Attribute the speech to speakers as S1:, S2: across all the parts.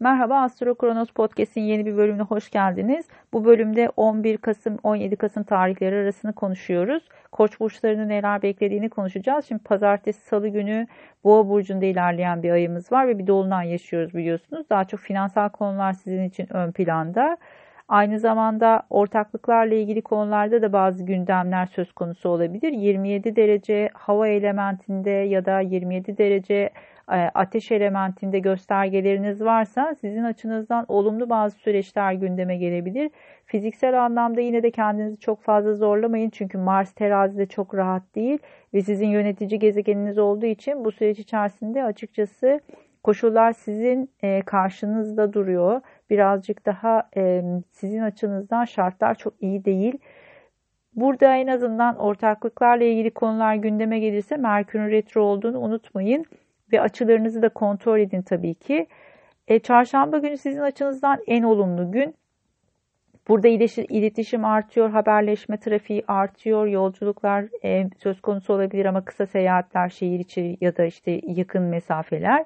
S1: Merhaba Astro Kronos Podcast'in yeni bir bölümüne hoş geldiniz. Bu bölümde 11 Kasım 17 Kasım tarihleri arasını konuşuyoruz. Koç burçlarını neler beklediğini konuşacağız. Şimdi pazartesi salı günü Boğa burcunda ilerleyen bir ayımız var ve bir dolunay yaşıyoruz biliyorsunuz. Daha çok finansal konular sizin için ön planda. Aynı zamanda ortaklıklarla ilgili konularda da bazı gündemler söz konusu olabilir. 27 derece hava elementinde ya da 27 derece e, ateş elementinde göstergeleriniz varsa sizin açınızdan olumlu bazı süreçler gündeme gelebilir. Fiziksel anlamda yine de kendinizi çok fazla zorlamayın çünkü Mars terazide çok rahat değil ve sizin yönetici gezegeniniz olduğu için bu süreç içerisinde açıkçası koşullar sizin e, karşınızda duruyor. Birazcık daha e, sizin açınızdan şartlar çok iyi değil. Burada en azından ortaklıklarla ilgili konular gündeme gelirse Merkür'ün retro olduğunu unutmayın ve açılarınızı da kontrol edin tabii ki. E, çarşamba günü sizin açınızdan en olumlu gün. Burada iletişim artıyor, haberleşme trafiği artıyor, yolculuklar söz konusu olabilir ama kısa seyahatler, şehir içi ya da işte yakın mesafeler.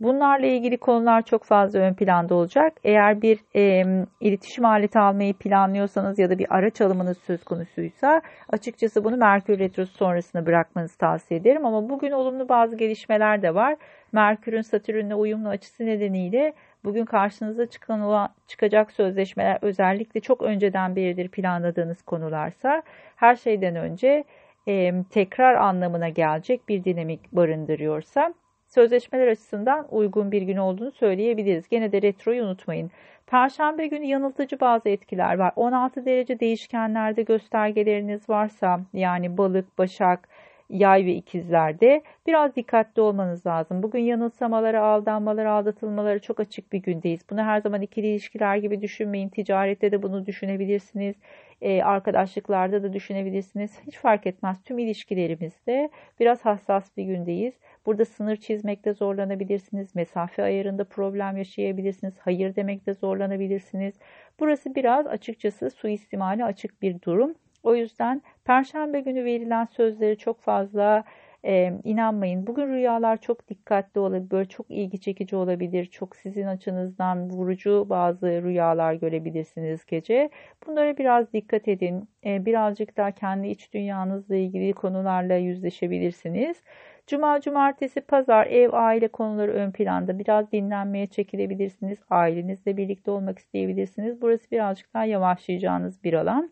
S1: Bunlarla ilgili konular çok fazla ön planda olacak. Eğer bir e, iletişim aleti almayı planlıyorsanız ya da bir araç alımınız söz konusuysa açıkçası bunu Merkür Retrosu sonrasında bırakmanızı tavsiye ederim. Ama bugün olumlu bazı gelişmeler de var. Merkür'ün Satürn'le uyumlu açısı nedeniyle bugün karşınıza çıkan olan, çıkacak sözleşmeler özellikle çok önceden beridir planladığınız konularsa her şeyden önce e, tekrar anlamına gelecek bir dinamik barındırıyorsa sözleşmeler açısından uygun bir gün olduğunu söyleyebiliriz. Gene de retroyu unutmayın. Perşembe günü yanıltıcı bazı etkiler var. 16 derece değişkenlerde göstergeleriniz varsa yani balık, başak, yay ve ikizlerde biraz dikkatli olmanız lazım. Bugün yanılsamaları, aldanmaları, aldatılmaları çok açık bir gündeyiz. Bunu her zaman ikili ilişkiler gibi düşünmeyin. Ticarette de bunu düşünebilirsiniz. E, arkadaşlıklarda da düşünebilirsiniz. Hiç fark etmez. Tüm ilişkilerimizde biraz hassas bir gündeyiz. Burada sınır çizmekte zorlanabilirsiniz. Mesafe ayarında problem yaşayabilirsiniz. Hayır demekte zorlanabilirsiniz. Burası biraz açıkçası suistimali açık bir durum. O yüzden perşembe günü verilen sözleri çok fazla e, inanmayın. Bugün rüyalar çok dikkatli olabilir, böyle çok ilgi çekici olabilir. Çok sizin açınızdan vurucu bazı rüyalar görebilirsiniz gece. Bunlara biraz dikkat edin. E, birazcık daha kendi iç dünyanızla ilgili konularla yüzleşebilirsiniz. Cuma, cumartesi, pazar, ev, aile konuları ön planda. Biraz dinlenmeye çekilebilirsiniz. Ailenizle birlikte olmak isteyebilirsiniz. Burası birazcık daha yavaşlayacağınız bir alan.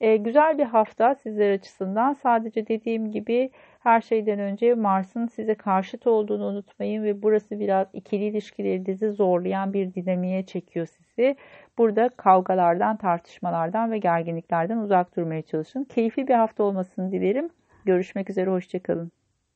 S1: E, güzel bir hafta sizler açısından. Sadece dediğim gibi her şeyden önce Mars'ın size karşıt olduğunu unutmayın ve burası biraz ikili ilişkilerinizi zorlayan bir dinamiğe çekiyor sizi. Burada kavgalardan, tartışmalardan ve gerginliklerden uzak durmaya çalışın. Keyifli bir hafta olmasını dilerim. Görüşmek üzere, hoşçakalın.